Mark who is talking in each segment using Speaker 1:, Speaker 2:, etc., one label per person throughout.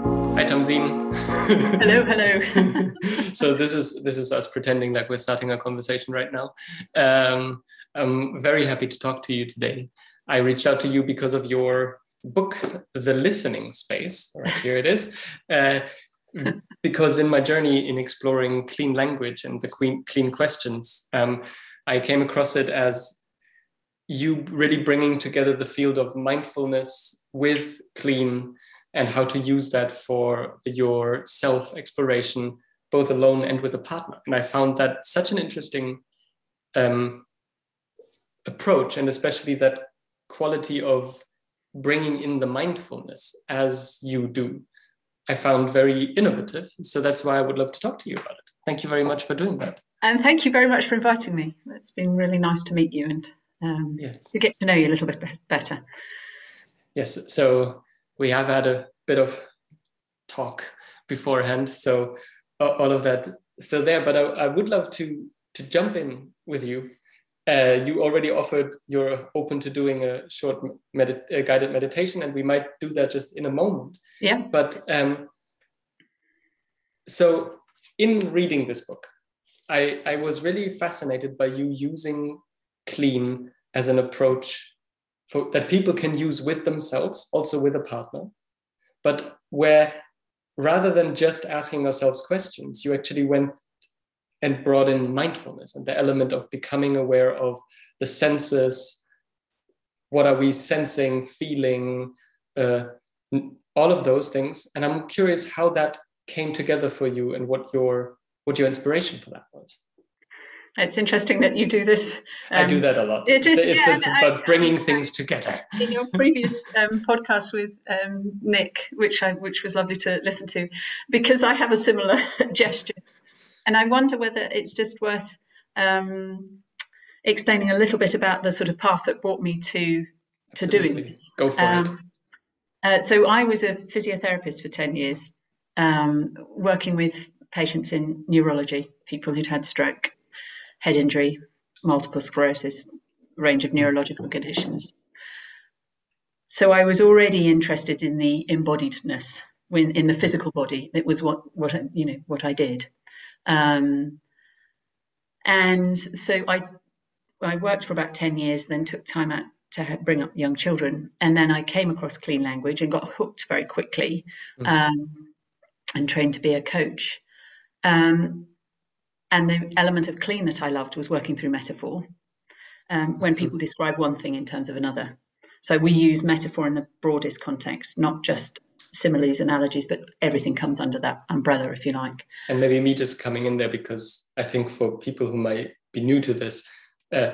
Speaker 1: Hi, Tamzin.
Speaker 2: hello, hello.
Speaker 1: so this is this is us pretending like we're starting a conversation right now. Um, I'm very happy to talk to you today. I reached out to you because of your book, The Listening Space. Right here it is. Uh, because in my journey in exploring clean language and the clean, clean questions, um, I came across it as you really bringing together the field of mindfulness with clean and how to use that for your self exploration, both alone and with a partner. And I found that such an interesting um, approach, and especially that quality of bringing in the mindfulness as you do. I found very innovative. So that's why I would love to talk to you about it. Thank you very much for doing that.
Speaker 2: And thank you very much for inviting me. It's been really nice to meet you and um, yes. to get to know you a little bit better.
Speaker 1: Yes. So we have had a bit of talk beforehand. So all of that still there. But I, I would love to to jump in with you. Uh, you already offered you're open to doing a short medit- uh, guided meditation, and we might do that just in a moment.
Speaker 2: Yeah.
Speaker 1: But um, so in reading this book, I, I was really fascinated by you using clean as an approach for, that people can use with themselves, also with a partner, but where rather than just asking ourselves questions, you actually went and brought in mindfulness and the element of becoming aware of the senses. What are we sensing, feeling, uh, all of those things? And I'm curious how that came together for you and what your what your inspiration for that was.
Speaker 2: It's interesting that you do this.
Speaker 1: Um, I do um, that a lot. It is, it's, yeah, it's about I, bringing I, things together.
Speaker 2: In your previous um, podcast with um, Nick, which I which was lovely to listen to, because I have a similar gesture, and I wonder whether it's just worth um, explaining a little bit about the sort of path that brought me to to doing this.
Speaker 1: Go for it. Um,
Speaker 2: uh, so I was a physiotherapist for ten years, working with patients in neurology, people who'd had stroke head injury, multiple sclerosis, range of neurological conditions. So I was already interested in the embodiedness when, in the physical body. It was what what you know what I did, um, and so I I worked for about ten years, then took time out to bring up young children, and then I came across clean language and got hooked very quickly, mm-hmm. um, and trained to be a coach. Um, and the element of clean that I loved was working through metaphor um, when people mm-hmm. describe one thing in terms of another. So we use metaphor in the broadest context, not just similes, analogies, but everything comes under that umbrella, if you like.
Speaker 1: And maybe me just coming in there because I think for people who might be new to this, uh,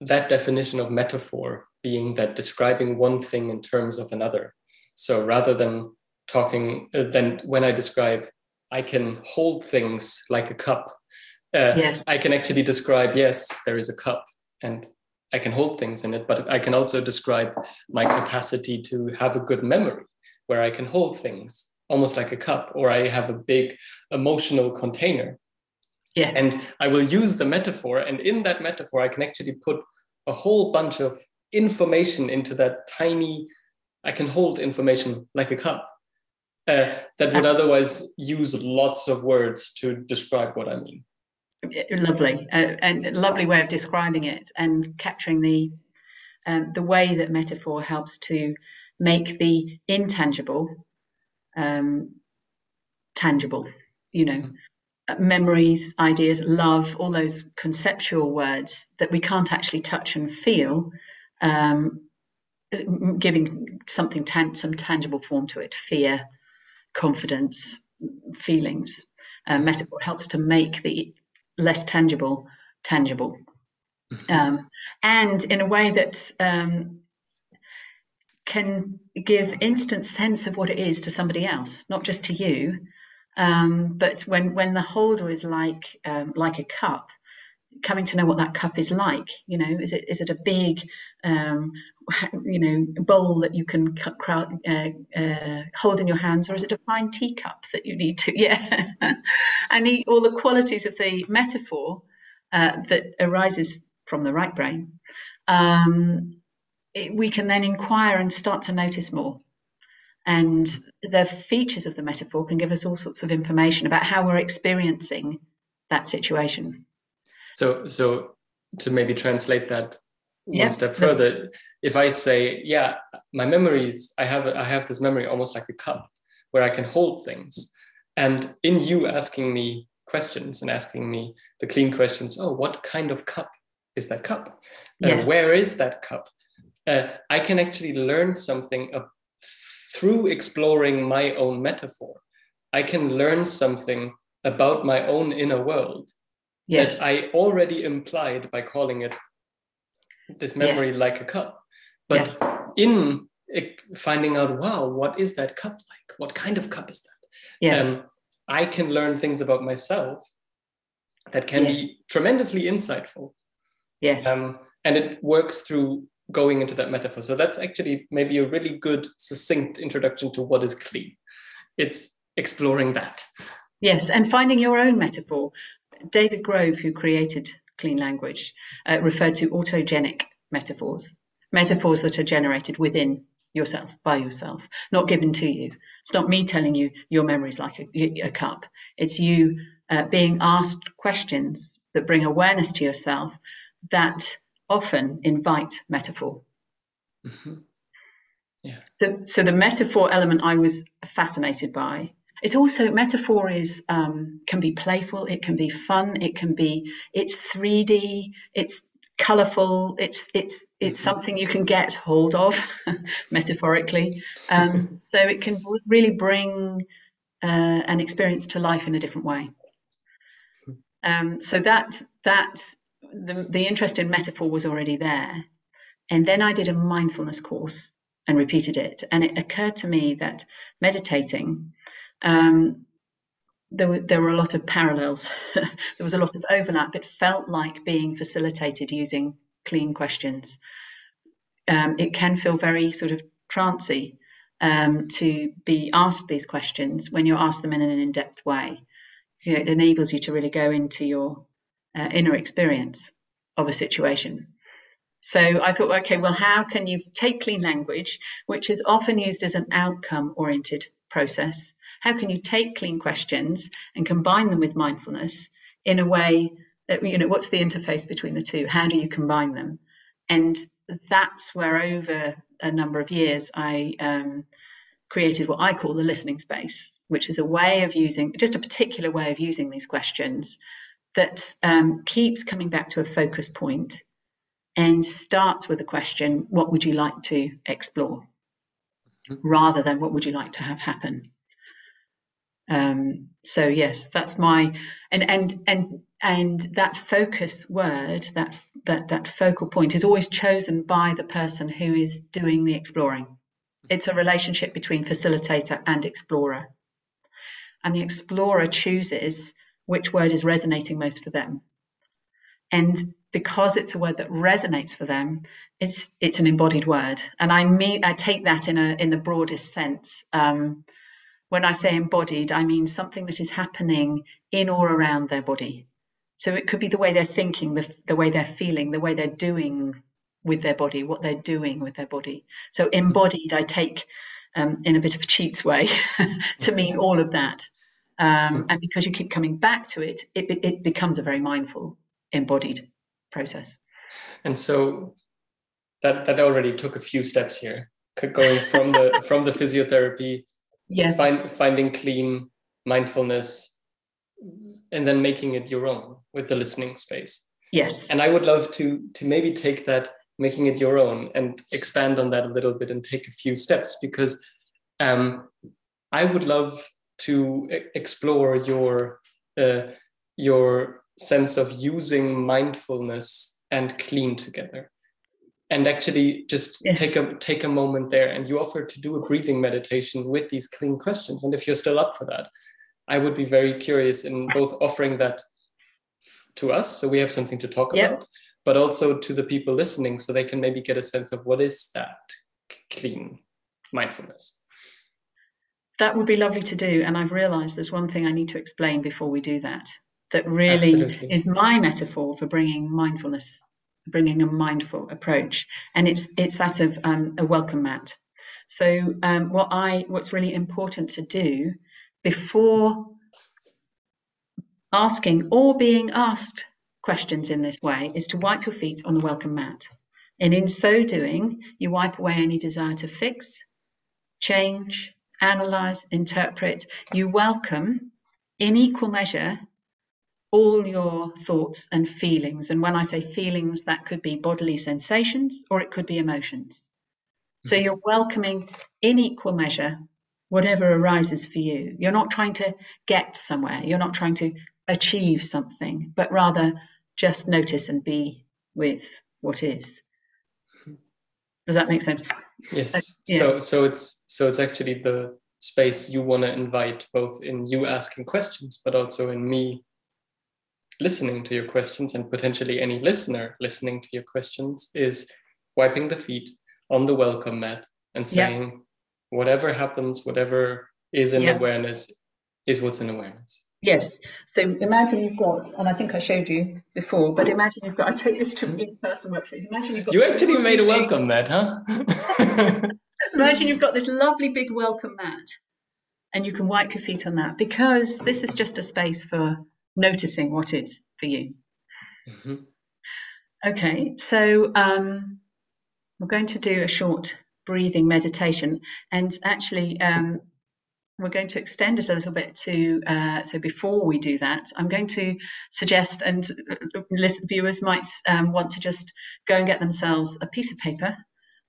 Speaker 1: that definition of metaphor being that describing one thing in terms of another. So rather than talking, uh, then when I describe, I can hold things like a cup
Speaker 2: uh, yes.
Speaker 1: I can actually describe, yes, there is a cup and I can hold things in it, but I can also describe my capacity to have a good memory where I can hold things almost like a cup, or I have a big emotional container.
Speaker 2: Yeah.
Speaker 1: And I will use the metaphor, and in that metaphor, I can actually put a whole bunch of information into that tiny, I can hold information like a cup. Uh, that would otherwise use lots of words to describe what I mean
Speaker 2: lovely uh, and lovely way of describing it and capturing the um, the way that metaphor helps to make the intangible um, tangible you know mm-hmm. memories ideas love all those conceptual words that we can't actually touch and feel um, giving something tan- some tangible form to it fear confidence feelings uh, metaphor helps to make the less tangible tangible mm-hmm. um, and in a way that um, can give instant sense of what it is to somebody else not just to you um, but when when the holder is like um, like a cup coming to know what that cup is like you know is it is it a big um, you know bowl that you can crowd, uh, uh, hold in your hands or is it a fine teacup that you need to yeah and all the qualities of the metaphor uh, that arises from the right brain um, it, we can then inquire and start to notice more And the features of the metaphor can give us all sorts of information about how we're experiencing that situation.
Speaker 1: So, so to maybe translate that one step further, if I say, "Yeah, my memories, I have, I have this memory almost like a cup, where I can hold things," and in you asking me questions and asking me the clean questions, "Oh, what kind of cup is that cup? Uh, where is that cup?" Uh, I can actually learn something uh, through exploring my own metaphor. I can learn something about my own inner world yes. that I already implied by calling it this memory yeah. like a cup. But yes. in finding out, wow, what is that cup like? What kind of cup is that? Yes. Um, I can learn things about myself that can yes. be tremendously insightful.
Speaker 2: Yes. Um,
Speaker 1: and it works through going into that metaphor. So that's actually maybe a really good, succinct introduction to what is clean. It's exploring that.
Speaker 2: Yes, and finding your own metaphor. David Grove, who created clean language, uh, referred to autogenic metaphors, metaphors that are generated within yourself, by yourself, not given to you. It's not me telling you your memory is like a, a cup. It's you uh, being asked questions that bring awareness to yourself that often invite metaphor. Mm-hmm.
Speaker 1: Yeah.
Speaker 2: So, so the metaphor element I was fascinated by it's also metaphor is um, can be playful, it can be fun, it can be it's 3D, it's colorful, it's it's it's mm-hmm. something you can get hold of metaphorically. Um, so it can really bring uh, an experience to life in a different way. Um, so that that the, the interest in metaphor was already there. And then I did a mindfulness course and repeated it. And it occurred to me that meditating um, there were, there were a lot of parallels. there was a lot of overlap. It felt like being facilitated using clean questions. Um, it can feel very sort of trancy um, to be asked these questions when you ask them in an in-depth way. You know, it enables you to really go into your uh, inner experience of a situation. So I thought, okay, well, how can you take clean language, which is often used as an outcome oriented process, how can you take clean questions and combine them with mindfulness in a way that, you know, what's the interface between the two? How do you combine them? And that's where over a number of years I um, created what I call the listening space, which is a way of using, just a particular way of using these questions that um, keeps coming back to a focus point and starts with a question, what would you like to explore? Mm-hmm. Rather than what would you like to have happen? Um, so yes, that's my and and and and that focus word, that that that focal point, is always chosen by the person who is doing the exploring. It's a relationship between facilitator and explorer, and the explorer chooses which word is resonating most for them. And because it's a word that resonates for them, it's it's an embodied word. And I mean I take that in a in the broadest sense. Um, when I say embodied, I mean something that is happening in or around their body. So it could be the way they're thinking, the, the way they're feeling, the way they're doing with their body, what they're doing with their body. So embodied, I take um, in a bit of a cheats way to mean all of that. Um, and because you keep coming back to it, it, it becomes a very mindful, embodied process.
Speaker 1: And so that that already took a few steps here, going from the from the physiotherapy
Speaker 2: yeah
Speaker 1: find, finding clean mindfulness and then making it your own with the listening space.
Speaker 2: Yes.
Speaker 1: And i would love to to maybe take that making it your own and expand on that a little bit and take a few steps because um, i would love to explore your uh, your sense of using mindfulness and clean together and actually just yeah. take a take a moment there and you offer to do a breathing meditation with these clean questions and if you're still up for that i would be very curious in both offering that to us so we have something to talk yeah. about but also to the people listening so they can maybe get a sense of what is that clean mindfulness
Speaker 2: that would be lovely to do and i've realized there's one thing i need to explain before we do that that really Absolutely. is my metaphor for bringing mindfulness bringing a mindful approach, and it's it's that of um, a welcome mat. So um, what I what's really important to do before asking or being asked questions in this way is to wipe your feet on the welcome mat. And in so doing, you wipe away any desire to fix, change, analyze, interpret. You welcome in equal measure all your thoughts and feelings. And when I say feelings, that could be bodily sensations or it could be emotions. So mm-hmm. you're welcoming in equal measure whatever arises for you. You're not trying to get somewhere, you're not trying to achieve something, but rather just notice and be with what is. Does that make sense?
Speaker 1: Yes. Uh, yeah. So so it's so it's actually the space you want to invite both in you asking questions, but also in me listening to your questions and potentially any listener listening to your questions is wiping the feet on the welcome mat and saying yeah. whatever happens, whatever is in yeah. awareness is what's in awareness.
Speaker 2: Yes. So imagine you've got, and I think I showed you before, but imagine you've got, I take this to in-person workshops. Imagine you've got.
Speaker 1: You actually made a welcome mat, huh?
Speaker 2: imagine you've got this lovely big welcome mat and you can wipe your feet on that because this is just a space for noticing what is for you. Mm-hmm. Okay, so um, we're going to do a short breathing meditation, and actually, um, we're going to extend it a little bit to uh, so before we do that i'm going to suggest and uh, listen, viewers might um, want to just go and get themselves a piece of paper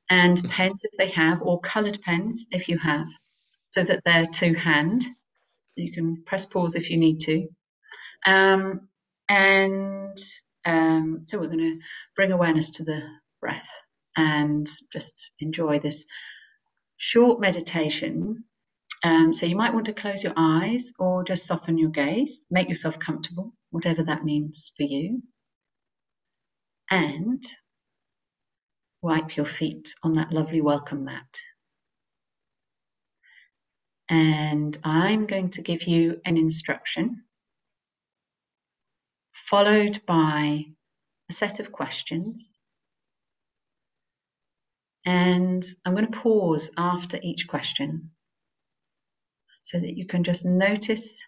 Speaker 2: and mm-hmm. pens if they have or colored pens if you have so that they're to hand you can press pause if you need to um, and um, so we're going to bring awareness to the breath and just enjoy this short meditation um, so you might want to close your eyes or just soften your gaze, make yourself comfortable, whatever that means for you. And wipe your feet on that lovely welcome mat. And I'm going to give you an instruction followed by a set of questions. And I'm going to pause after each question so that you can just notice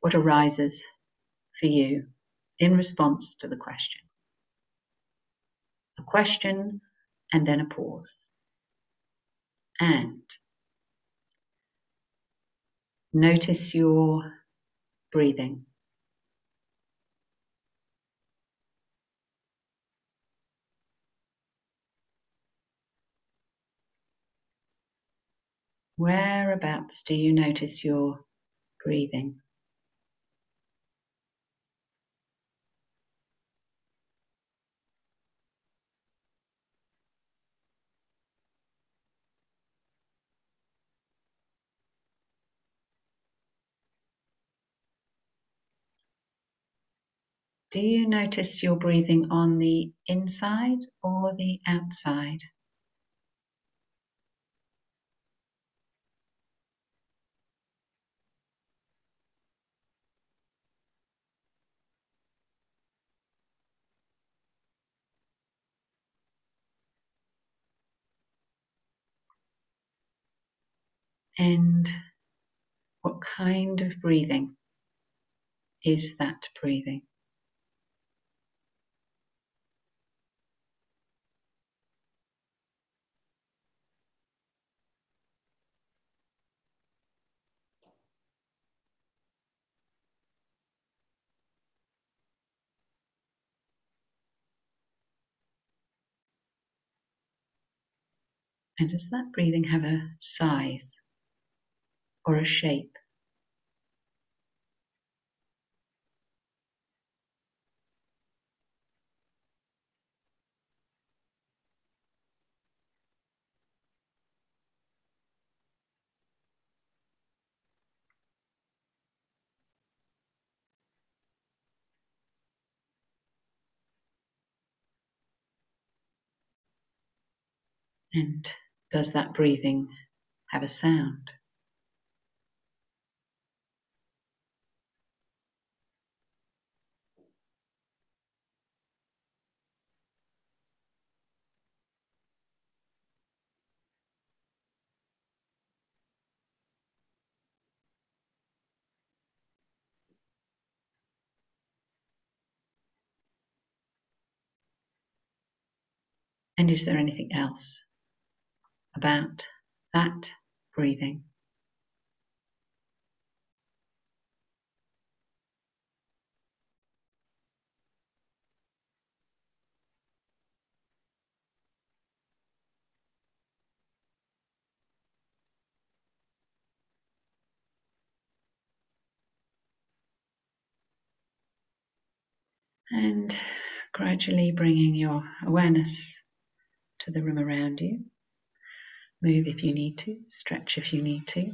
Speaker 2: what arises for you in response to the question. A question and then a pause. And notice your breathing. Whereabouts do you notice your breathing? Do you notice your breathing on the inside or the outside? And what kind of breathing is that breathing? And does that breathing have a size? Or a shape. And does that breathing have a sound? And is there anything else about that breathing? and gradually bringing your awareness to the room around you. Move if you need to, stretch if you need to.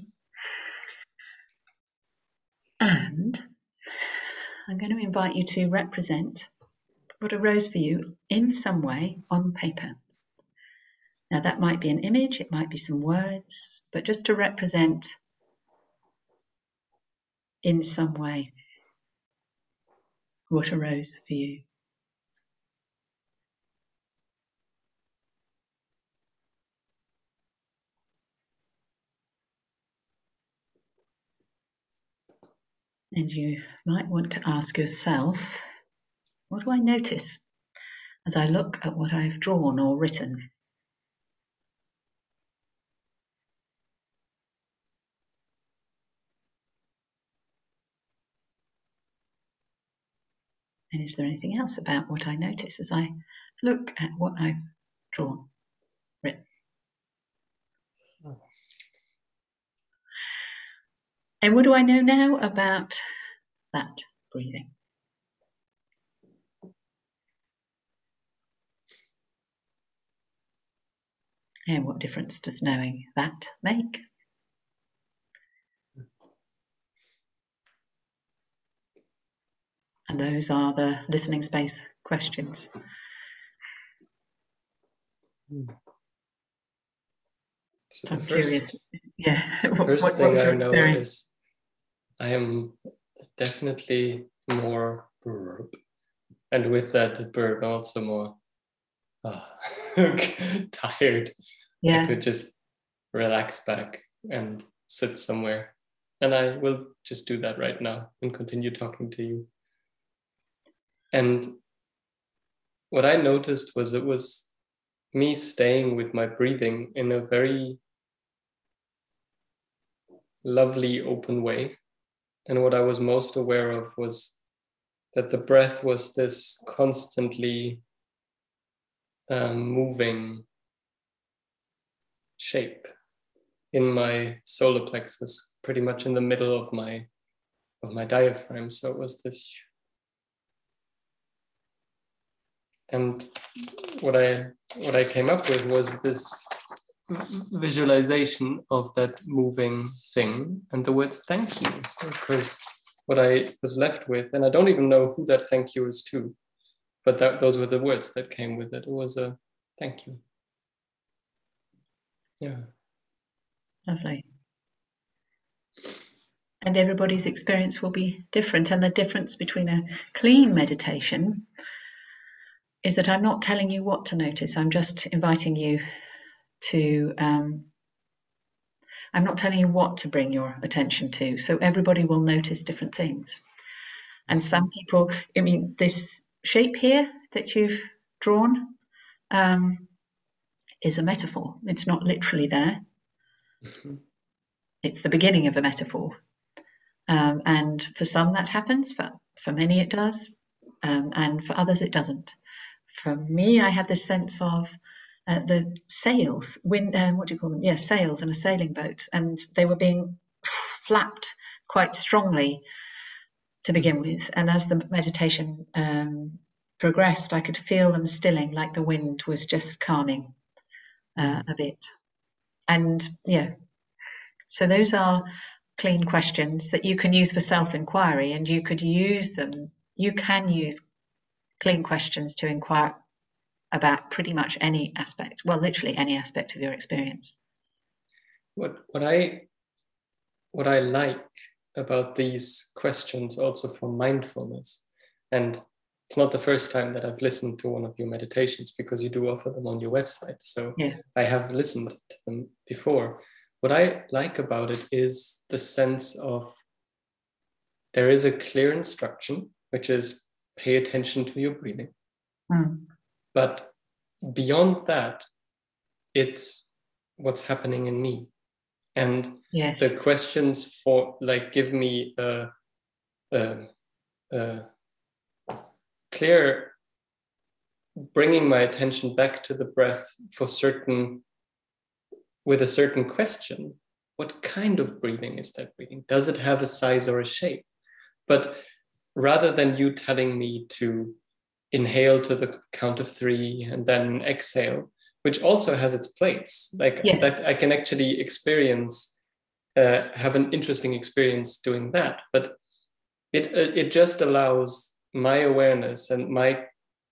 Speaker 2: And I'm going to invite you to represent what arose for you in some way on paper. Now, that might be an image, it might be some words, but just to represent in some way what arose for you. And you might want to ask yourself, what do I notice as I look at what I've drawn or written? And is there anything else about what I notice as I look at what I've drawn, written? And what do I know now about that breathing? And what difference does knowing that make? And those are the listening space questions. Hmm. So, I'm first, curious. Yeah.
Speaker 1: what, thing I know is I am definitely more. And with that, the burp also more oh, tired. Yeah. I could just relax back and sit somewhere. And I will just do that right now and continue talking to you. And what I noticed was it was me staying with my breathing in a very lovely, open way. And what I was most aware of was that the breath was this constantly um, moving shape in my solar plexus, pretty much in the middle of my of my diaphragm. So it was this and what I what I came up with was this visualization of that moving thing and the words thank you because what I was left with and I don't even know who that thank you is to but that those were the words that came with it. It was a thank you. Yeah.
Speaker 2: Lovely. And everybody's experience will be different and the difference between a clean meditation is that I'm not telling you what to notice. I'm just inviting you to, um, I'm not telling you what to bring your attention to. So everybody will notice different things. And some people, I mean, this shape here that you've drawn um, is a metaphor. It's not literally there. Mm-hmm. It's the beginning of a metaphor. Um, and for some that happens, for, for many it does, um, and for others it doesn't for me, I had this sense of uh, the sails, wind, uh, what do you call them? Yeah, sails in a sailing boat, and they were being flapped quite strongly to begin with. And as the meditation um, progressed, I could feel them stilling, like the wind was just calming uh, a bit. And yeah, so those are clean questions that you can use for self inquiry, and you could use them. You can use clean questions to inquire about pretty much any aspect, well, literally any aspect of your experience.
Speaker 1: What what I what I like about these questions also for mindfulness, and it's not the first time that I've listened to one of your meditations because you do offer them on your website. So yeah. I have listened to them before. What I like about it is the sense of there is a clear instruction, which is pay attention to your breathing. Mm. But beyond that, it's what's happening in me. And yes. the questions for like give me a, a, a clear bringing my attention back to the breath for certain with a certain question what kind of breathing is that breathing does it have a size or a shape but rather than you telling me to inhale to the count of three and then exhale which also has its place like yes. that i can actually experience uh, have an interesting experience doing that but it it just allows my awareness and my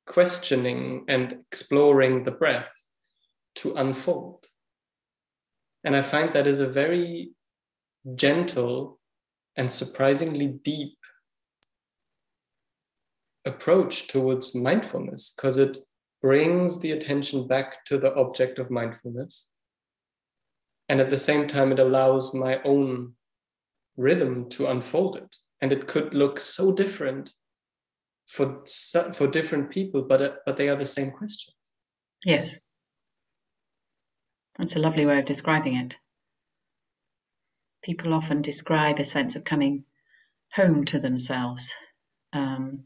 Speaker 1: questioning and exploring the breath to unfold. And I find that is a very gentle and surprisingly deep approach towards mindfulness because it brings the attention back to the object of mindfulness. And at the same time, it allows my own rhythm to unfold it. And it could look so different for for different people, but uh, but they are the same questions.
Speaker 2: Yes, that's a lovely way of describing it. People often describe a sense of coming home to themselves, um,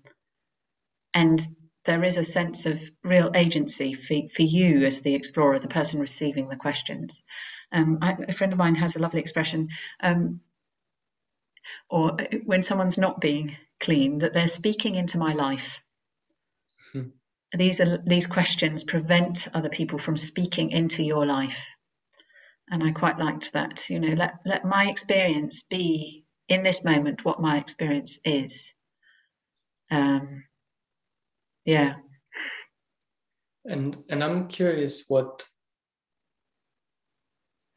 Speaker 2: and there is a sense of real agency for, for you as the explorer, the person receiving the questions. Um, I, a friend of mine has a lovely expression, um, or uh, when someone's not being clean, that they're speaking into my life. Hmm. These are these questions prevent other people from speaking into your life. And I quite liked that. You know, let let my experience be in this moment what my experience is. Um, yeah.
Speaker 1: And and I'm curious what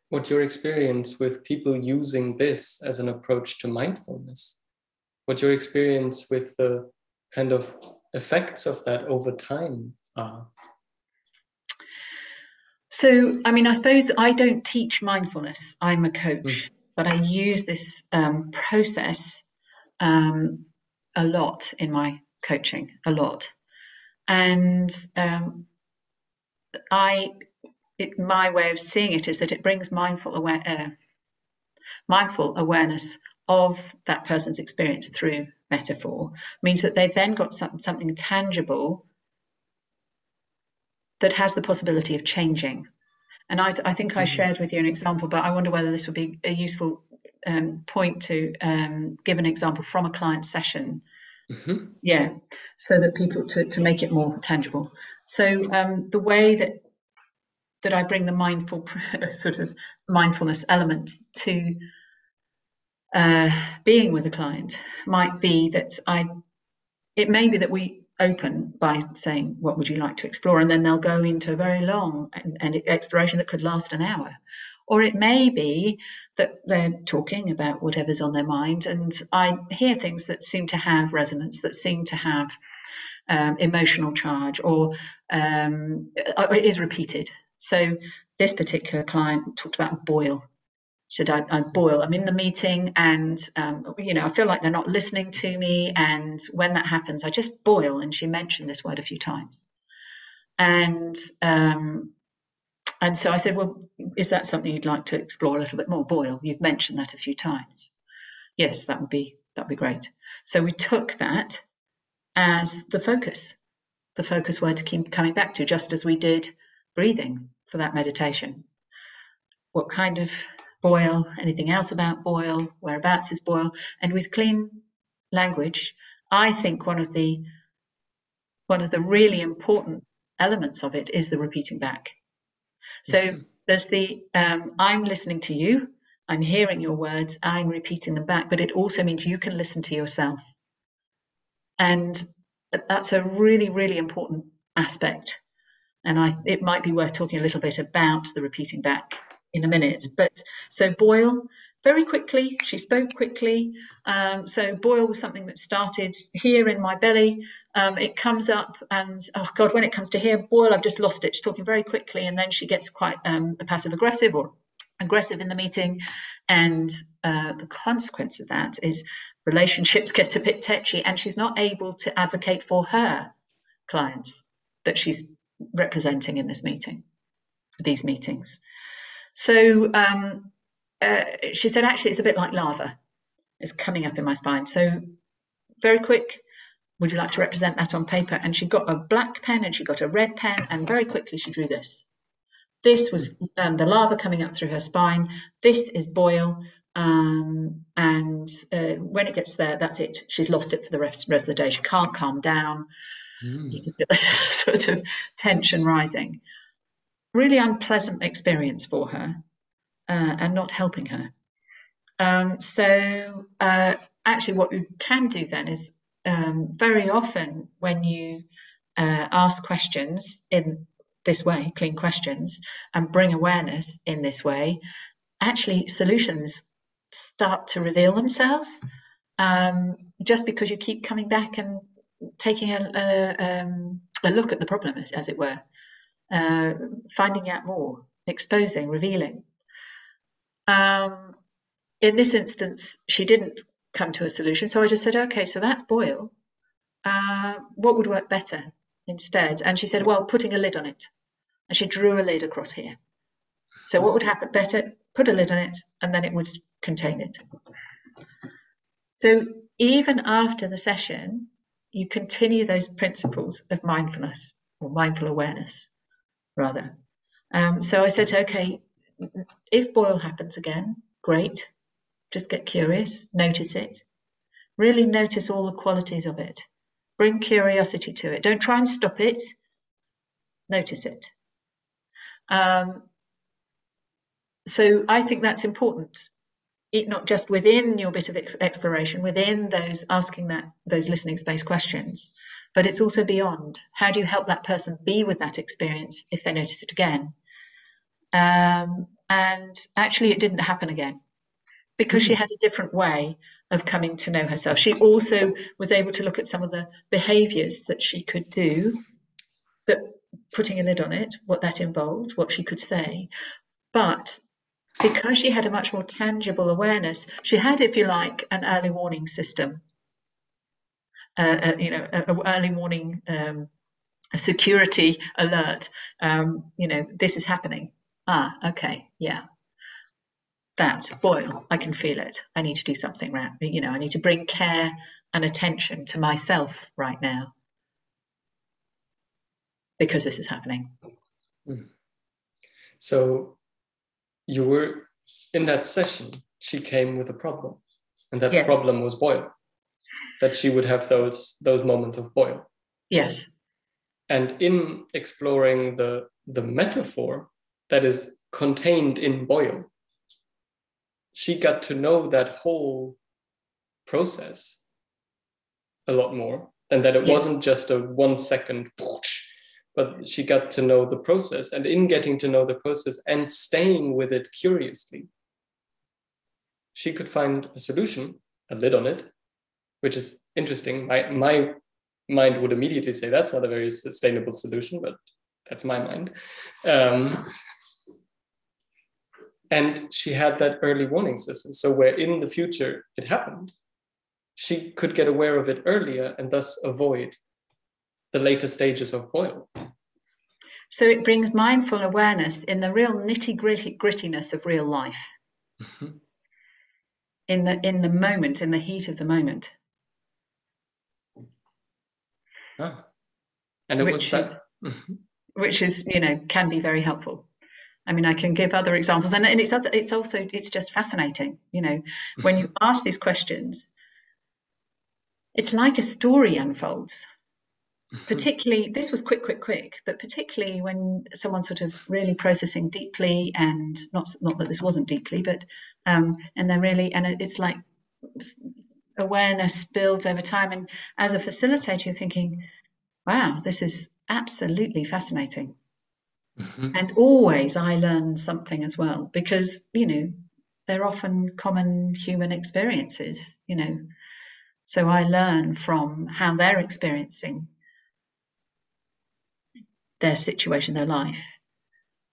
Speaker 1: what your experience with people using this as an approach to mindfulness what your experience with the kind of effects of that over time are.
Speaker 2: So, I mean, I suppose I don't teach mindfulness. I'm a coach, mm. but I use this um, process um, a lot in my coaching, a lot. And um, I, it, my way of seeing it is that it brings mindful aware, uh, mindful awareness of that person's experience through metaphor means that they've then got some, something tangible that has the possibility of changing. And I, I think I mm-hmm. shared with you an example, but I wonder whether this would be a useful um, point to um, give an example from a client session. Mm-hmm. Yeah, so that people to, to make it more tangible. So um, the way that that I bring the mindful sort of mindfulness element to uh, being with a client might be that I, it may be that we open by saying, What would you like to explore? And then they'll go into a very long and, and exploration that could last an hour. Or it may be that they're talking about whatever's on their mind, and I hear things that seem to have resonance, that seem to have um, emotional charge, or um, it is repeated. So this particular client talked about boil should I, I, boil? I'm in the meeting and, um, you know, I feel like they're not listening to me. And when that happens, I just boil. And she mentioned this word a few times. And, um, and so I said, well, is that something you'd like to explore a little bit more? Boil, you've mentioned that a few times. Yes, that would be, that'd be great. So we took that as the focus, the focus word to keep coming back to, just as we did breathing for that meditation. What kind of boil, anything else about boil, whereabouts is boil, and with clean language, I think one of the one of the really important elements of it is the repeating back. So mm-hmm. there's the um, I'm listening to you, I'm hearing your words, I'm repeating them back, but it also means you can listen to yourself. And that's a really, really important aspect. And I, it might be worth talking a little bit about the repeating back in a minute. But so boil very quickly. She spoke quickly. Um, so boil was something that started here in my belly. Um, it comes up, and oh god, when it comes to here, boil, I've just lost it. She's talking very quickly, and then she gets quite um, passive aggressive or aggressive in the meeting, and uh, the consequence of that is relationships get a bit tetchy, and she's not able to advocate for her clients that she's representing in this meeting, these meetings. So um, uh, she said, actually, it's a bit like lava. It's coming up in my spine. So very quick, would you like to represent that on paper? And she got a black pen and she got a red pen, and very quickly she drew this. This was um, the lava coming up through her spine. This is boil. Um, and uh, when it gets there, that's it. She's lost it for the rest, rest of the day. She can't calm down. Mm. You can feel a sort of tension rising. Really unpleasant experience for her uh, and not helping her. Um, so, uh, actually, what you can do then is um, very often when you uh, ask questions in this way, clean questions, and bring awareness in this way, actually solutions start to reveal themselves. Um, just because you keep coming back and taking a, a, um, a look at the problem, as, as it were, uh, finding out more, exposing, revealing. Um, in this instance, she didn't come to a solution, so I just said, okay, so that's boil. Uh, what would work better instead? And she said, well, putting a lid on it. And she drew a lid across here. So what would happen better? Put a lid on it, and then it would contain it. So even after the session, you continue those principles of mindfulness or mindful awareness, rather. Um, so I said, okay, if boil happens again, great. Just get curious, notice it. Really notice all the qualities of it. Bring curiosity to it. Don't try and stop it. Notice it. Um, so I think that's important. It not just within your bit of ex- exploration, within those asking that those listening space questions, but it's also beyond. How do you help that person be with that experience if they notice it again? Um, and actually, it didn't happen again because she had a different way of coming to know herself. She also was able to look at some of the behaviors that she could do, that putting a lid on it, what that involved, what she could say. But because she had a much more tangible awareness, she had, if you like, an early warning system. Uh, uh, you know, an early warning, um, a security alert. Um, you know, this is happening. Ah, okay, yeah, that boil i can feel it. I need to do something right you know i need to bring care and attention to myself right now. Because this is happening.
Speaker 1: Hmm. so you were in that session she came with a problem and that yes. problem was boil. That she would have those those moments of boil.
Speaker 2: Yes.
Speaker 1: And in exploring the the metaphor that is contained in boil she got to know that whole process a lot more and that it yeah. wasn't just a one second but she got to know the process and in getting to know the process and staying with it curiously she could find a solution a lid on it which is interesting. My my mind would immediately say that's not a very sustainable solution but that's my mind. Um, and she had that early warning system. So, where in the future it happened, she could get aware of it earlier and thus avoid the later stages of boil.
Speaker 2: So, it brings mindful awareness in the real nitty gritty grittiness of real life. Mm-hmm. In the in the moment, in the heat of the moment.
Speaker 1: Ah. And it which was that. Is,
Speaker 2: mm-hmm. which is, you know, can be very helpful. I mean, I can give other examples, and, and it's other, it's also it's just fascinating. You know, when you ask these questions, it's like a story unfolds. Particularly, this was quick, quick, quick, but particularly when someone's sort of really processing deeply, and not not that this wasn't deeply, but um, and they're really, and it's like awareness builds over time. And as a facilitator, you're thinking, "Wow, this is absolutely fascinating." Mm-hmm. And always I learn something as well because, you know, they're often common human experiences, you know. So I learn from how they're experiencing their situation, their life,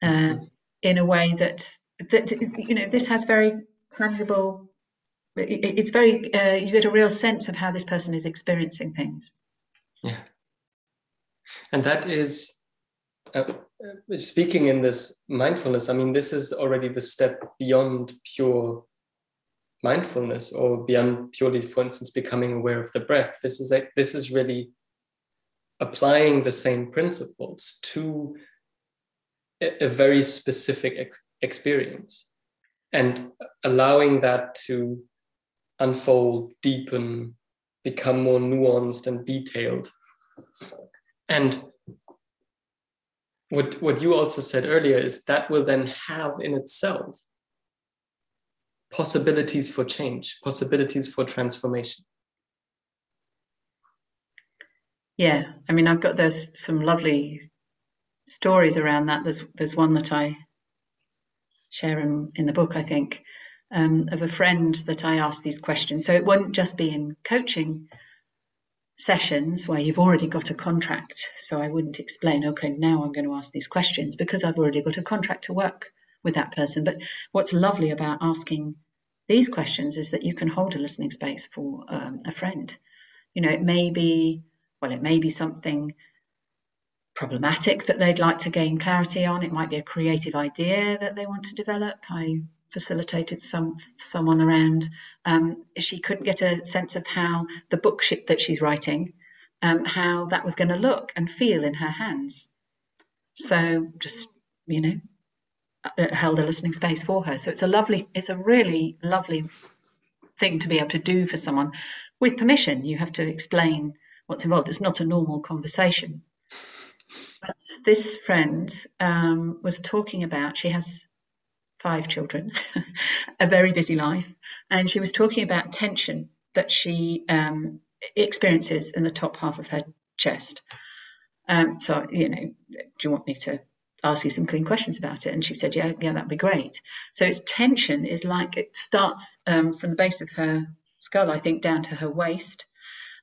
Speaker 2: uh, mm-hmm. in a way that, that, you know, this has very tangible, it's very, uh, you get a real sense of how this person is experiencing things.
Speaker 1: Yeah. And that is uh, speaking in this mindfulness, I mean, this is already the step beyond pure mindfulness or beyond purely, for instance, becoming aware of the breath. This is a, this is really applying the same principles to a, a very specific ex- experience and allowing that to unfold, deepen, become more nuanced and detailed. And what, what you also said earlier is that will then have in itself possibilities for change, possibilities for transformation.
Speaker 2: Yeah, I mean, I've got those some lovely stories around that. There's there's one that I share in, in the book, I think, um, of a friend that I asked these questions. So it wouldn't just be in coaching sessions where you've already got a contract. So I wouldn't explain, okay, now I'm going to ask these questions because I've already got a contract to work with that person. But what's lovely about asking these questions is that you can hold a listening space for um, a friend. You know, it may be, well, it may be something problematic that they'd like to gain clarity on. It might be a creative idea that they want to develop. I facilitated some someone around. Um, she couldn't get a sense of how the book she, that she's writing, um, how that was going to look and feel in her hands. So just you know, uh, held a listening space for her. So it's a lovely, it's a really lovely thing to be able to do for someone with permission. You have to explain what's involved. It's not a normal conversation. But this friend um, was talking about, she has five children, a very busy life, and she was talking about tension that she um, experiences in the top half of her chest. Um, so, you know, do you want me to ask you some clean questions about it? And she said, yeah, yeah, that'd be great. So its tension is like it starts um, from the base of her skull, I think, down to her waist.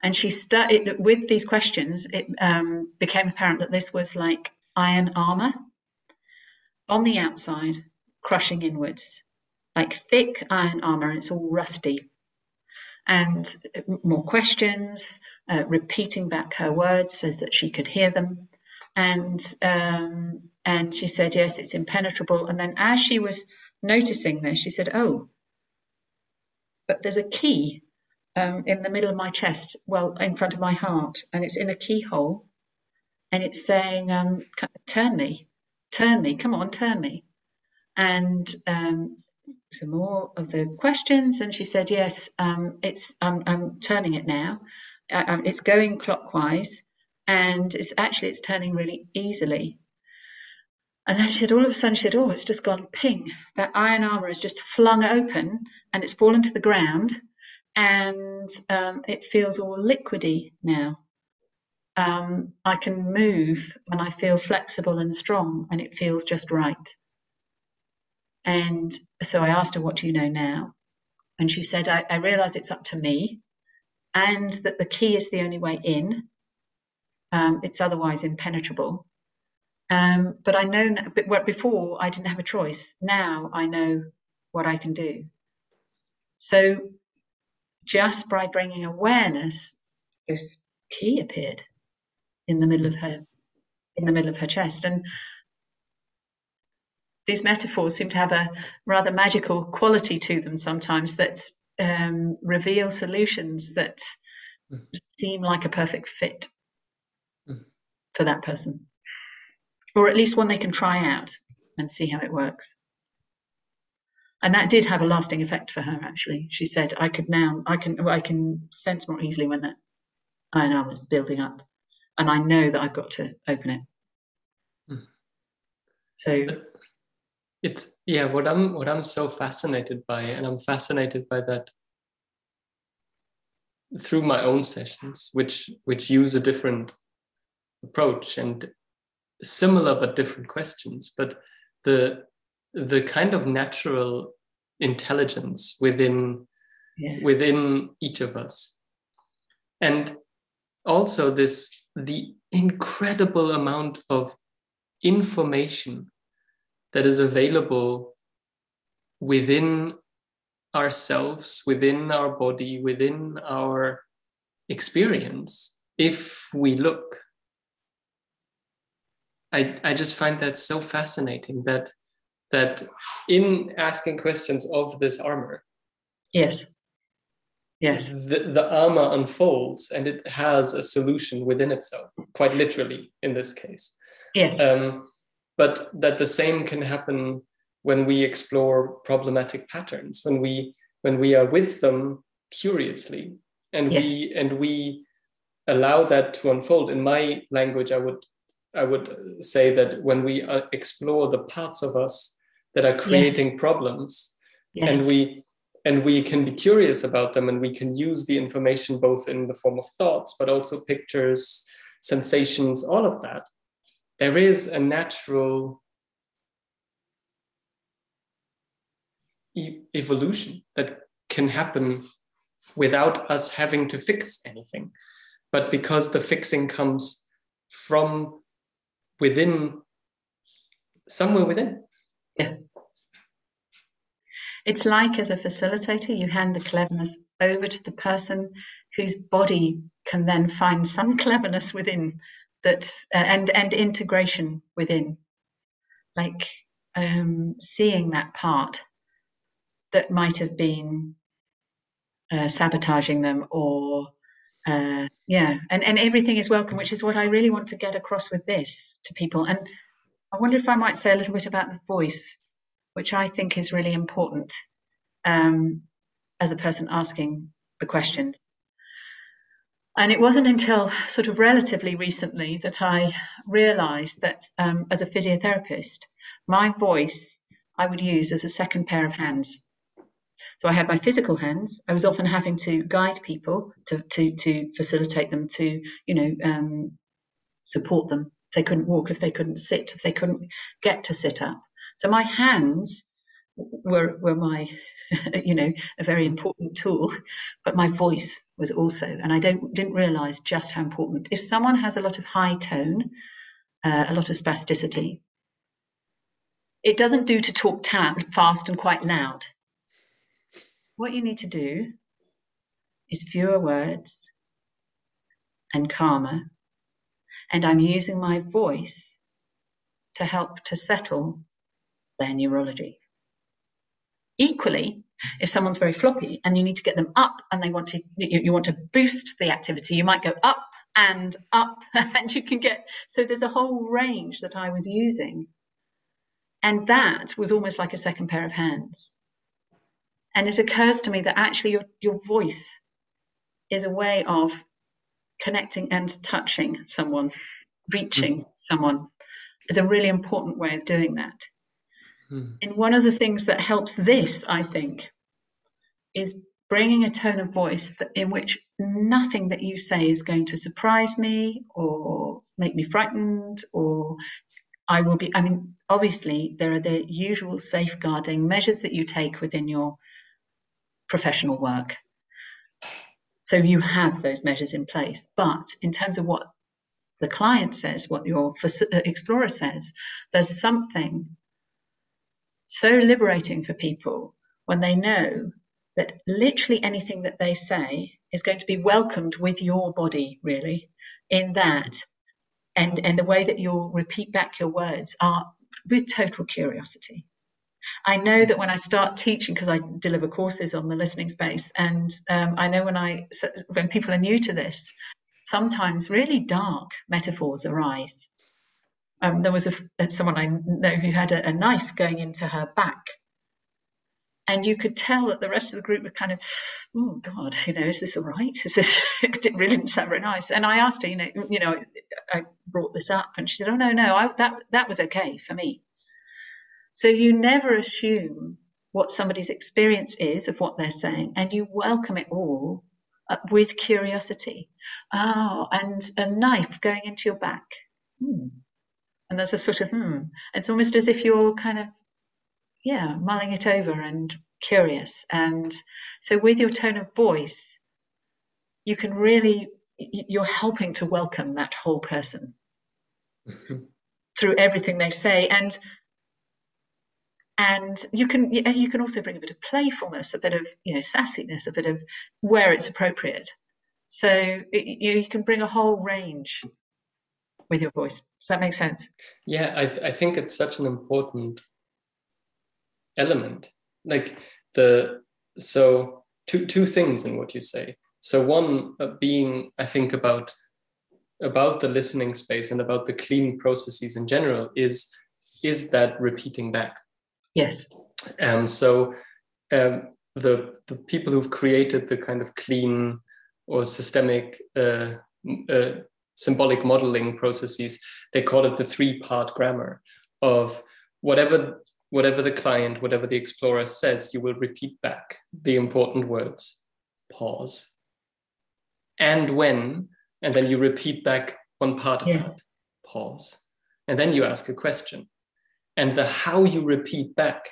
Speaker 2: And she started with these questions. It um, became apparent that this was like iron armor on the outside, crushing inwards, like thick iron armor, and it's all rusty. And more questions, uh, repeating back her words so that she could hear them. And um, and she said, yes, it's impenetrable. And then as she was noticing this, she said, oh, but there's a key um, in the middle of my chest, well, in front of my heart, and it's in a keyhole, and it's saying, um, "Turn me, turn me, come on, turn me." And um, some more of the questions, and she said, "Yes, um, it's I'm, I'm, turning it now. Uh, um, it's going clockwise, and it's actually it's turning really easily." And then she said, all of a sudden, she said, "Oh, it's just gone ping. That iron armor has just flung open, and it's fallen to the ground." and um, it feels all liquidy now. Um, I can move and I feel flexible and strong, and it feels just right. And so I asked her, What do you know now? And she said, I, I realize it's up to me, and that the key is the only way in. Um, it's otherwise impenetrable. Um, but I know, but before I didn't have a choice. Now I know what I can do. So just by bringing awareness, this key appeared in the middle of her in the middle of her chest. And these metaphors seem to have a rather magical quality to them sometimes that um, reveal solutions that mm. seem like a perfect fit mm. for that person, or at least one they can try out and see how it works and that did have a lasting effect for her actually she said i could now i can i can sense more easily when that iron arm is building up and i know that i've got to open it mm. so
Speaker 1: it's yeah what i'm what i'm so fascinated by and i'm fascinated by that through my own sessions which which use a different approach and similar but different questions but the the kind of natural intelligence within yeah. within each of us and also this the incredible amount of information that is available within ourselves within our body within our experience if we look. I, I just find that so fascinating that that in asking questions of this armor
Speaker 2: yes. Yes.
Speaker 1: the, the armor unfolds and it has a solution within itself quite literally in this case.
Speaker 2: Yes.
Speaker 1: Um, but that the same can happen when we explore problematic patterns when we when we are with them curiously and yes. we and we allow that to unfold in my language i would i would say that when we uh, explore the parts of us that are creating yes. problems yes. and we and we can be curious about them and we can use the information both in the form of thoughts but also pictures sensations all of that there is a natural e- evolution that can happen without us having to fix anything. But because the fixing comes from within somewhere within.
Speaker 2: Yeah. It's like as a facilitator you hand the cleverness over to the person whose body can then find some cleverness within that uh, and and integration within. Like um, seeing that part that might have been uh, sabotaging them or uh, yeah and and everything is welcome which is what i really want to get across with this to people. And i wonder if i might say a little bit about the voice which i think is really important um, as a person asking the questions and it wasn't until sort of relatively recently that i realized that um, as a physiotherapist my voice i would use as a second pair of hands so I had my physical hands. I was often having to guide people to to to facilitate them to you know um, support them if they couldn't walk, if they couldn't sit, if they couldn't get to sit up. So my hands were were my you know a very important tool, but my voice was also, and I don't didn't realise just how important. If someone has a lot of high tone, uh, a lot of spasticity, it doesn't do to talk fast and quite loud what you need to do is fewer words and calmer. And I'm using my voice to help to settle their neurology. Equally, if someone's very floppy and you need to get them up and they want to you, you want to boost the activity, you might go up and up and you can get so there's a whole range that I was using. And that was almost like a second pair of hands. And it occurs to me that actually your, your voice is a way of connecting and touching someone, reaching mm. someone is a really important way of doing that. Mm. And one of the things that helps this, I think, is bringing a tone of voice that, in which nothing that you say is going to surprise me or make me frightened or I will be. I mean, obviously, there are the usual safeguarding measures that you take within your professional work. So you have those measures in place. But in terms of what the client says, what your uh, explorer says, there's something so liberating for people when they know that literally anything that they say is going to be welcomed with your body, really, in that. And, and the way that you'll repeat back your words are with total curiosity. I know that when I start teaching, because I deliver courses on the listening space, and um, I know when I when people are new to this, sometimes really dark metaphors arise. Um, there was a, someone I know who had a, a knife going into her back, and you could tell that the rest of the group were kind of, oh God, you know, is this all right? Is this really didn't sound very nice? And I asked her, you know, you know, I brought this up, and she said, oh no, no, I, that that was okay for me. So you never assume what somebody's experience is of what they're saying, and you welcome it all uh, with curiosity. Oh, and a knife going into your back. Hmm. And there's a sort of hmm. It's almost as if you're kind of, yeah, mulling it over and curious. And so with your tone of voice, you can really, you're helping to welcome that whole person mm-hmm. through everything they say. And and you can you can also bring a bit of playfulness, a bit of you know sassiness, a bit of where it's appropriate. So it, you, you can bring a whole range with your voice. Does that make sense?
Speaker 1: Yeah, I, I think it's such an important element. Like the so two two things in what you say. So one uh, being, I think about about the listening space and about the clean processes in general is is that repeating back.
Speaker 2: Yes.
Speaker 1: Um. So um, the the people who've created the kind of clean or systemic uh, uh, symbolic modeling processes they call it the three part grammar of whatever whatever the client whatever the explorer says you will repeat back the important words pause and when and then you repeat back one part of yeah. that pause and then you ask a question and the how you repeat back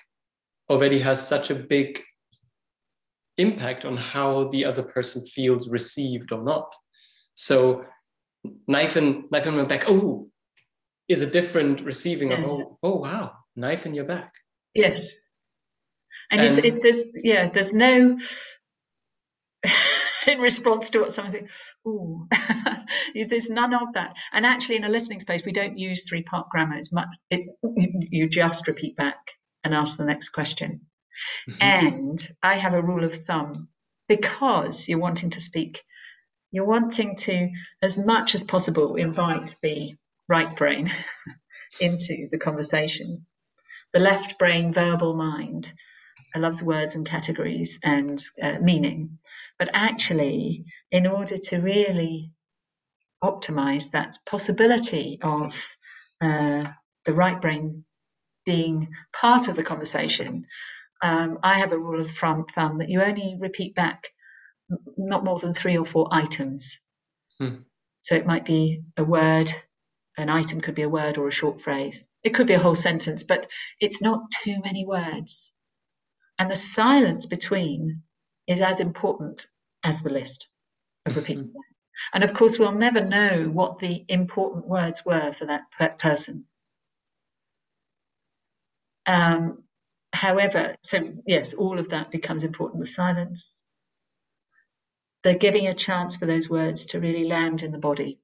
Speaker 1: already has such a big impact on how the other person feels received or not. So knife in knife in my back, oh, is a different receiving yes. of oh, oh wow, knife in your back.
Speaker 2: Yes. And, and it's, it's this yeah, there's no in response to what someone said, oh, there's none of that. And actually, in a listening space, we don't use three part grammar. It's much, it, you just repeat back and ask the next question. Mm-hmm. And I have a rule of thumb because you're wanting to speak, you're wanting to, as much as possible, invite the right brain into the conversation. The left brain, verbal mind, loves words and categories and uh, meaning. But actually, in order to really optimize that possibility of uh, the right brain being part of the conversation, um, I have a rule of thumb, thumb, that you only repeat back not more than three or four items. Hmm. So it might be a word, an item could be a word or a short phrase. It could be a whole sentence, but it's not too many words. And the silence between is as important as the list of repeating them. And of course, we'll never know what the important words were for that person. Um, however, so yes, all of that becomes important. The silence, they're giving a chance for those words to really land in the body.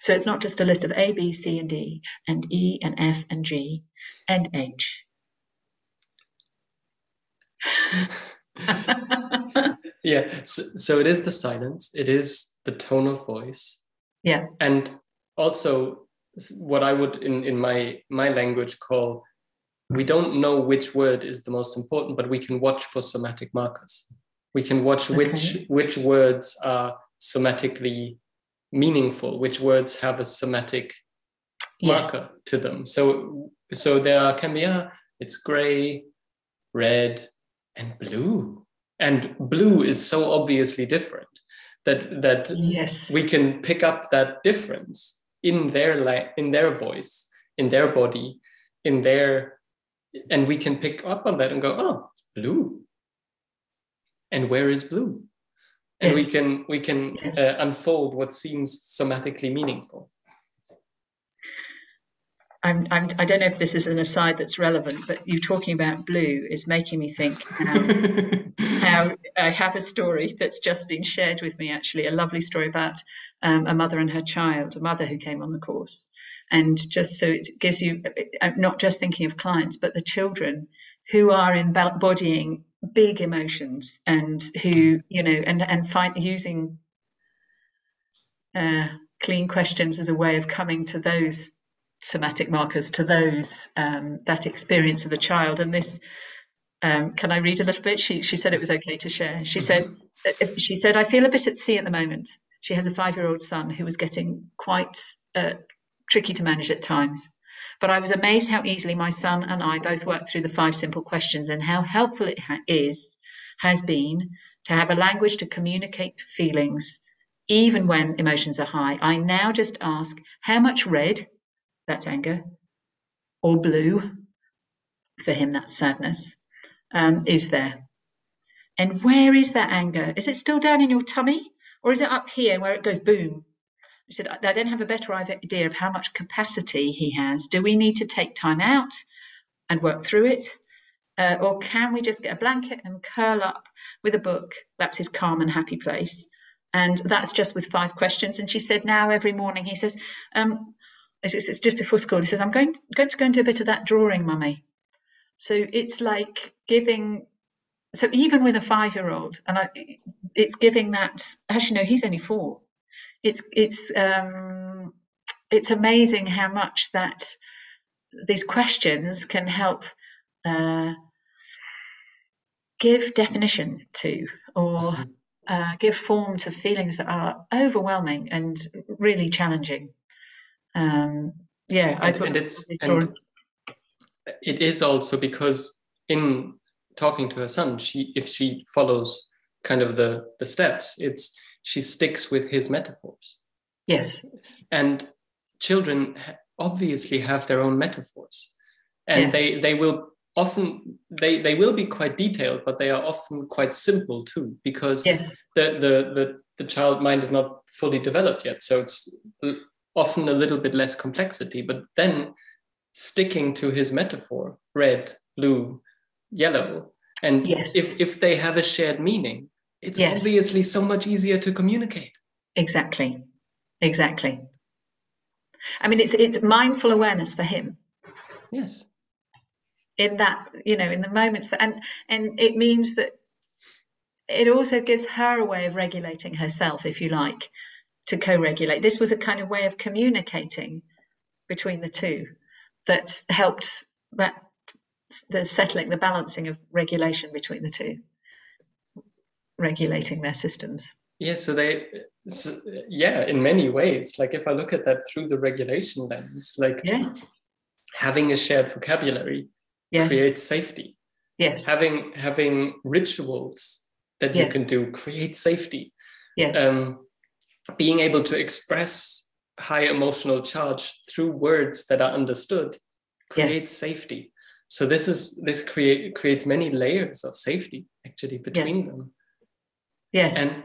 Speaker 2: So it's not just a list of A, B, C, and D, and E, and F, and G, and H.
Speaker 1: yeah, so, so it is the silence, it is the tone of voice.
Speaker 2: Yeah.
Speaker 1: And also what I would in, in my my language call we don't know which word is the most important, but we can watch for somatic markers. We can watch okay. which which words are somatically meaningful, which words have a somatic yes. marker to them. So so there can be a ah, it's gray, red, and blue. And blue is so obviously different that that
Speaker 2: yes.
Speaker 1: we can pick up that difference in their la- in their voice, in their body, in their and we can pick up on that and go oh blue and where is blue and yes. we can we can yes. uh, unfold what seems somatically meaningful
Speaker 2: I'm, I'm, I don't know if this is an aside that's relevant, but you talking about blue is making me think how, how I have a story that's just been shared with me, actually, a lovely story about um, a mother and her child, a mother who came on the course and just so it gives you uh, not just thinking of clients but the children who are embodying big emotions and who you know and and find using uh, clean questions as a way of coming to those somatic markers to those um, that experience of the child and this um, can I read a little bit? She she said it was okay to share. She said uh, she said I feel a bit at sea at the moment. She has a five year old son who was getting quite uh, tricky to manage at times. But I was amazed how easily my son and I both worked through the five simple questions and how helpful it ha- is, has been to have a language to communicate feelings, even when emotions are high. I now just ask, how much red, that's anger, or blue, for him that's sadness, um, is there? And where is that anger? Is it still down in your tummy? Or is it up here where it goes boom? He said, I then have a better idea of how much capacity he has. Do we need to take time out and work through it? Uh, or can we just get a blanket and curl up with a book? That's his calm and happy place. And that's just with five questions. And she said now every morning he says, um, it's, it's just before school, he says, I'm going, going to go into a bit of that drawing, mummy. So it's like giving so even with a five year old and I, it's giving that as you know, he's only four it's it's um it's amazing how much that these questions can help uh, give definition to or mm-hmm. uh, give form to feelings that are overwhelming and really challenging. Um, yeah,
Speaker 1: I thought and it's and it is also because in talking to her son, she if she follows kind of the the steps, it's she sticks with his metaphors.
Speaker 2: Yes,
Speaker 1: and children obviously have their own metaphors and yes. they they will often they they will be quite detailed but they are often quite simple too because
Speaker 2: yes.
Speaker 1: the, the the the child mind is not fully developed yet so it's often a little bit less complexity but then sticking to his metaphor red blue yellow and
Speaker 2: yes.
Speaker 1: if if they have a shared meaning it's yes. obviously so much easier to communicate
Speaker 2: exactly exactly I mean, it's it's mindful awareness for him.
Speaker 1: Yes.
Speaker 2: In that, you know, in the moments that, and and it means that it also gives her a way of regulating herself, if you like, to co-regulate. This was a kind of way of communicating between the two that helped that the settling, the balancing of regulation between the two, regulating their systems.
Speaker 1: Yeah, so they, so, yeah, in many ways, like if I look at that through the regulation lens, like
Speaker 2: yeah.
Speaker 1: having a shared vocabulary
Speaker 2: yes.
Speaker 1: creates safety.
Speaker 2: Yes.
Speaker 1: Having having rituals that yes. you can do creates safety.
Speaker 2: Yes.
Speaker 1: Um, being able to express high emotional charge through words that are understood creates yes. safety. So this is this create creates many layers of safety actually between them.
Speaker 2: Yes.
Speaker 1: And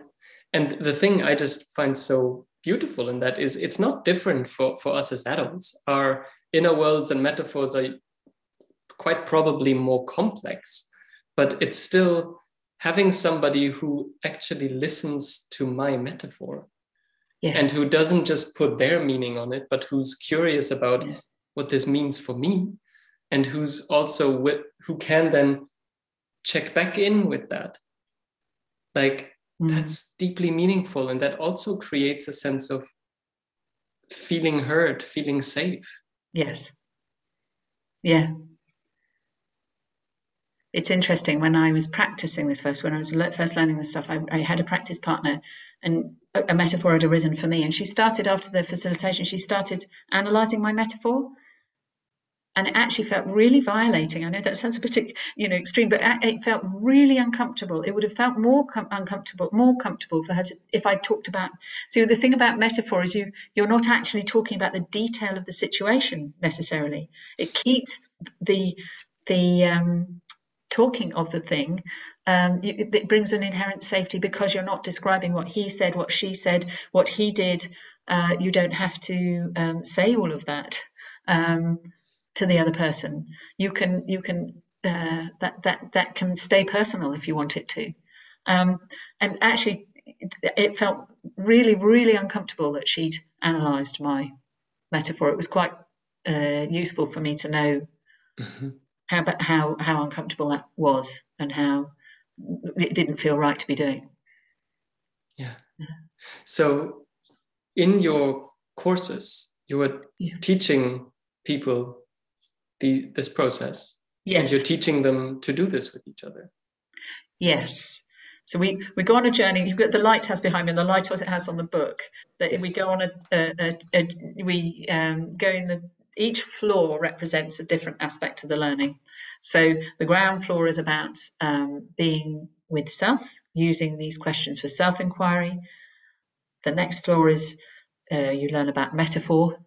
Speaker 1: and the thing i just find so beautiful in that is it's not different for, for us as adults our inner worlds and metaphors are quite probably more complex but it's still having somebody who actually listens to my metaphor yes. and who doesn't just put their meaning on it but who's curious about yes. what this means for me and who's also with, who can then check back in with that like mm. that's deeply meaningful and that also creates a sense of feeling heard feeling safe
Speaker 2: yes yeah it's interesting when I was practicing this first, when I was first learning this stuff, I, I, had a practice partner and a, a, metaphor had arisen for me. And she started after the facilitation, she started analyzing my metaphor and it actually felt really violating. I know that sounds a bit, you know, extreme, but it felt really uncomfortable. It would have felt more com- uncomfortable, more comfortable for her to, if I talked about. So the thing about metaphor is you you're not actually talking about the detail of the situation necessarily. It keeps the the um, talking of the thing. Um, it, it, brings an inherent safety because you're not describing what he said, what she said, what he did. Uh, you don't have to um, say all of that. Um, to the other person. You can you can uh, that that that can stay personal if you want it to. Um, and actually, it, felt really really uncomfortable that she'd analysed my metaphor. It was quite uh, useful for me to know mm-hmm. how how how uncomfortable that was and how it didn't feel right to be doing.
Speaker 1: Yeah. yeah. So, in your courses, you were yeah. teaching people the, this process.
Speaker 2: Yes.
Speaker 1: And you're teaching them to do this with each other.
Speaker 2: Yes. So we, we go on a journey. You've got the lighthouse behind me, and the lighthouse it has on the book. That yes. we go on a, a, a, a we um, go in the each floor represents a different aspect of the learning. So the ground floor is about um, being with self, using these questions for self inquiry. The next floor is uh, you learn about metaphor,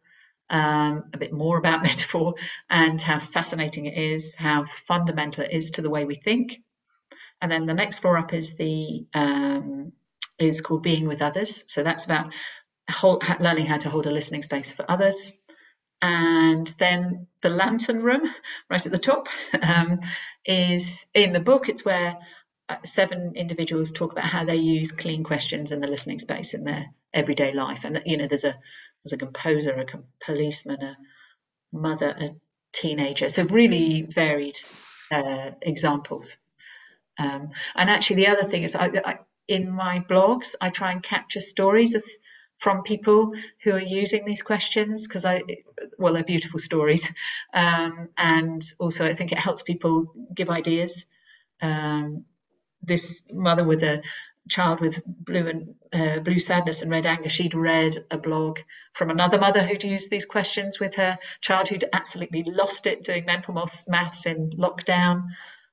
Speaker 2: um, a bit more about metaphor and how fascinating it is, how fundamental it is to the way we think. And then the next floor up is the um, is called being with others. So that's about learning how to hold a listening space for others. And then the lantern room, right at the top, um, is in the book. It's where uh, seven individuals talk about how they use clean questions in the listening space in their everyday life. And you know, there's a there's a composer, a policeman, a mother, a teenager. So really varied uh, examples. Um, and actually, the other thing is, I, I, in my blogs, I try and capture stories of from people who are using these questions because I, well, they're beautiful stories, um, and also I think it helps people give ideas. Um, this mother with a child with blue and uh, blue sadness and red anger, she'd read a blog from another mother who'd used these questions with her child who'd absolutely lost it doing mental maths in lockdown.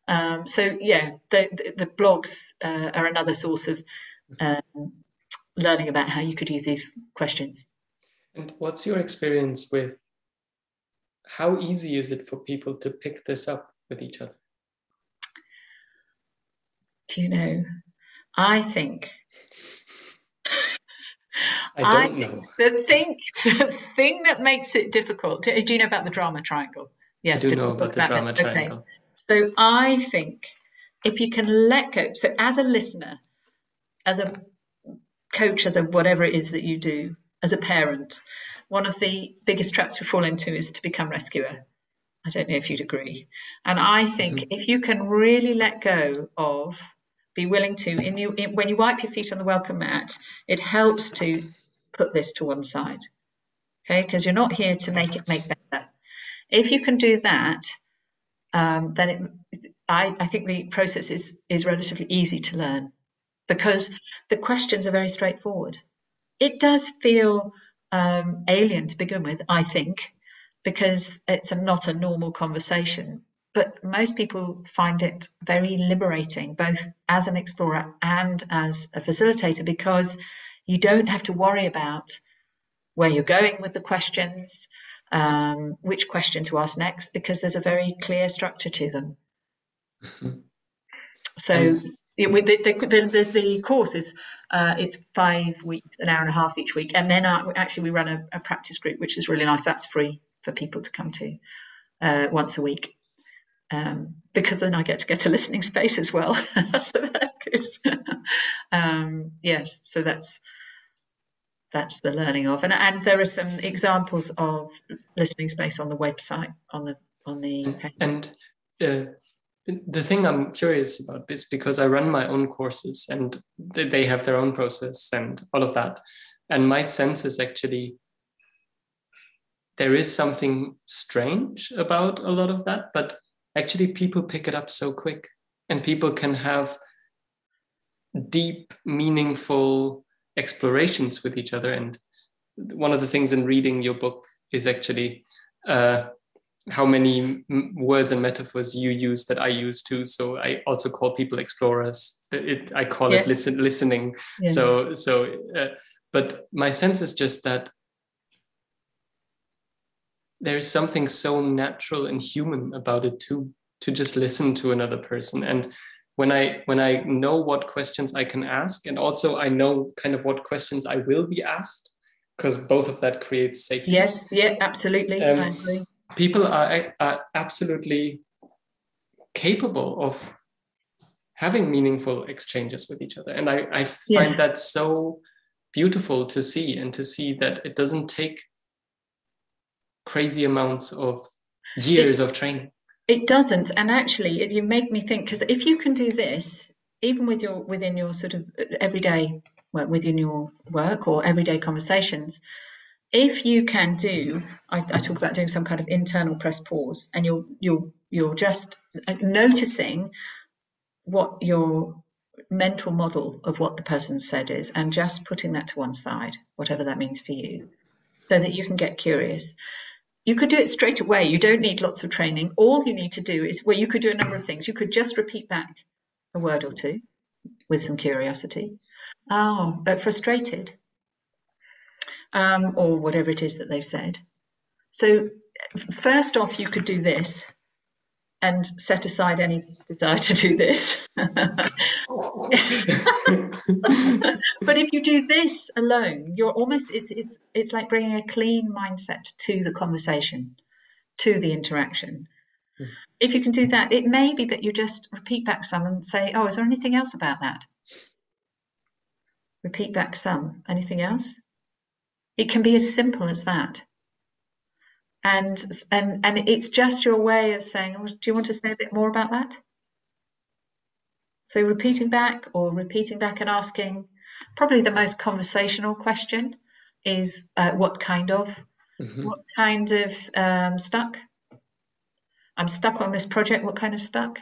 Speaker 2: Um, so yeah, the, the, the blogs uh, are another source of um, learning about how you could use these questions.
Speaker 1: And what's your experience with how easy is it for people to pick this up with each other?
Speaker 2: Do you know? I think.
Speaker 1: I don't I know.
Speaker 2: The thing, the thing that makes it difficult. Do you know about the drama triangle?
Speaker 1: Yes, I do know about the drama triangle. Okay.
Speaker 2: So I think if you can let go. So as a listener, as a coach, as a whatever it is that you do, as a parent, one of the biggest traps we fall into is to become rescuer. I don't know if you'd agree. And I think mm-hmm. if you can really let go of be willing to in you in, when you wipe your feet on the welcome mat it helps to put this to one side. Okay? Because you're not here to make it make better if you can do that um, then it, I, I think the process is is relatively easy to learn because the questions are very straightforward. It does feel um, alien to begin with i think because it's a, not a normal conversation but most people find it very liberating, both as an explorer and as a facilitator, because you don't have to worry about where you're going with the questions, um, which question to ask next, because there's a very clear structure to them. Mm-hmm. So it, with the, the, the, the, course is uh, it's five weeks, an hour and a half each week, and then uh, actually we run a, a, practice group, which is really nice. That's free for people to come to uh, once a week um, because then I get to get a listening space as well. so that's good. um, yes, so that's that's the learning of, and and there are some examples of listening space on the website on the on the
Speaker 1: and. Uh, the thing I'm curious about is because I run my own courses and they have their own process and all of that. And my sense is actually there is something strange about a lot of that, but actually people pick it up so quick and people can have deep meaningful explorations with each other and one of the things in reading your book is actually uh, how many words and metaphors you use that I use too. So I also call people explorers. It, I call it listen, listening. Yeah. So so, uh, but my sense is just that there is something so natural and human about it too to just listen to another person. And when i when i know what questions i can ask and also i know kind of what questions i will be asked because both of that creates safety.
Speaker 2: Yes yeah absolutely um,
Speaker 1: people are, are absolutely capable of having meaningful exchanges with each other. And i, I find yes. that so beautiful to see and to see that it doesn't take crazy amounts of years it, of training.
Speaker 2: It doesn't, and actually, you make me think because if you can do this, even with your within your sort of uh, everyday well, within your work or everyday conversations, if you can do, I, I talk about doing some kind of internal press pause, and you're you're you're just uh, noticing what your mental model of what the person said is, and just putting that to one side, whatever that means for you, so that you can get curious you could do it straight away. You don't need lots of training. All you need to do is, well, you could do a number of things. You could just repeat back a word or two with some curiosity. Oh, but frustrated. Um, or whatever it is that they've said. So, first off, you could do this and set aside any desire to do this. but if you do this alone, you're almost it's it's it's like bringing a clean mindset to the conversation, to the interaction. Mm. If you can do that, it may be that you just repeat back some and say, "Oh, is there anything else about that?" Repeat back some. Anything else? It can be as simple as that. And and and it's just your way of saying, oh, "Do you want to say a bit more about that?" So repeating back or repeating back and asking, probably the most conversational question is, uh, "What kind of?" Mm-hmm. What kind of um, stuck? I'm stuck on this project. What kind of stuck?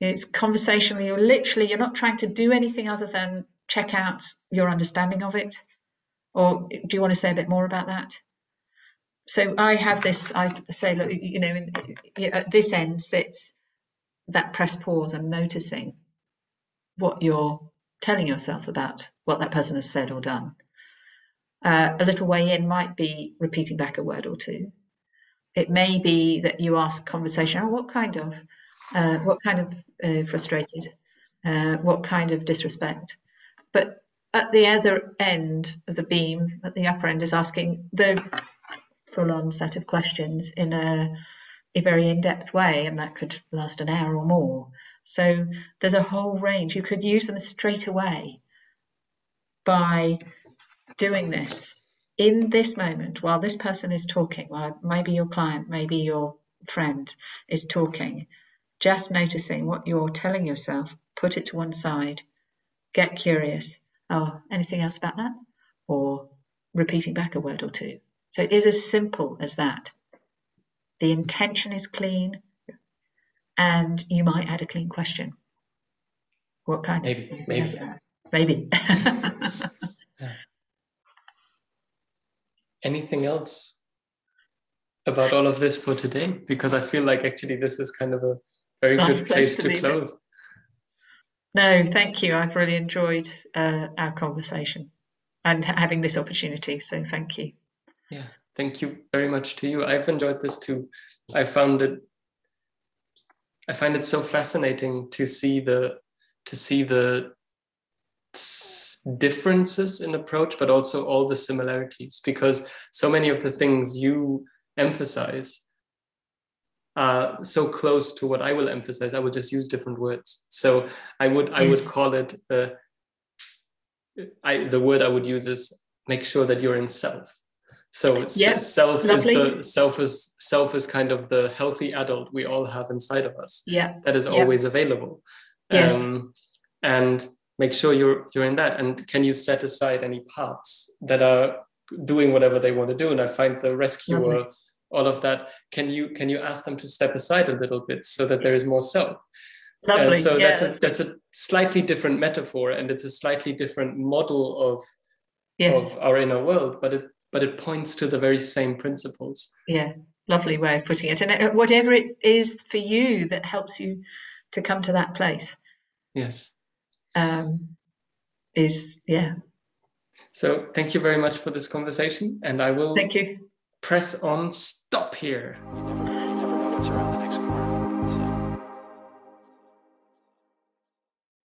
Speaker 2: It's conversational. You're literally, you're not trying to do anything other than check out your understanding of it. Or do you want to say a bit more about that? So I have this, I say, look, you know, in, at this end sits that press pause and noticing what you're telling yourself about what that person has said or done. Uh, a little way in might be repeating back a word or two. It may be that you ask conversation, oh, what kind of, uh, what kind of uh, frustrated, uh, what kind of disrespect. But at the other end of the beam, at the upper end, is asking the full-on set of questions in a, a very in-depth way, and that could last an hour or more. So there's a whole range. You could use them straight away by doing this in this moment while this person is talking, while maybe your client, maybe your friend is talking, just noticing what you're telling yourself, put it to one side, get curious. Oh, anything else about that? Or repeating back a word or two. So it is as simple as that. The intention is clean, and you might add a clean question. What kind
Speaker 1: maybe,
Speaker 2: of
Speaker 1: maybe
Speaker 2: maybe.
Speaker 1: anything else about all of this for today? Because I feel like actually this is kind of a very nice good place, place to, to close. It.
Speaker 2: No, thank you. I've really enjoyed uh, our conversation and having this opportunity. So thank you.
Speaker 1: Yeah, thank you very much to you. I've enjoyed this too. I found it. I find it so fascinating to see the to see the differences in approach, but also all the similarities, because so many of the things you emphasize are so close to what I will emphasize. I will just use different words. So I would yes. I would call it uh, I the word I would use is make sure that you're in self. So yep. self Lovely. is the self is self is kind of the healthy adult we all have inside of us.
Speaker 2: Yeah.
Speaker 1: That is yep. always available.
Speaker 2: Yes. Um,
Speaker 1: and make sure you're you're in that and can you set aside any parts that are doing whatever they want to do and i find the rescuer Lovely. all of that can you can you ask them to step aside a little bit so that there is more self
Speaker 2: Lovely.
Speaker 1: so yeah, that's a that's a slightly different metaphor and it's a slightly different model of yes. of our inner world but it but it points to the very same principles
Speaker 2: yeah lovely way of putting it and uh, whatever it is for you that helps you to come to that place
Speaker 1: yes
Speaker 2: um, is yeah.
Speaker 1: So thank you very much for this conversation, and I will
Speaker 2: thank you.
Speaker 1: Press on stop here. You never, you never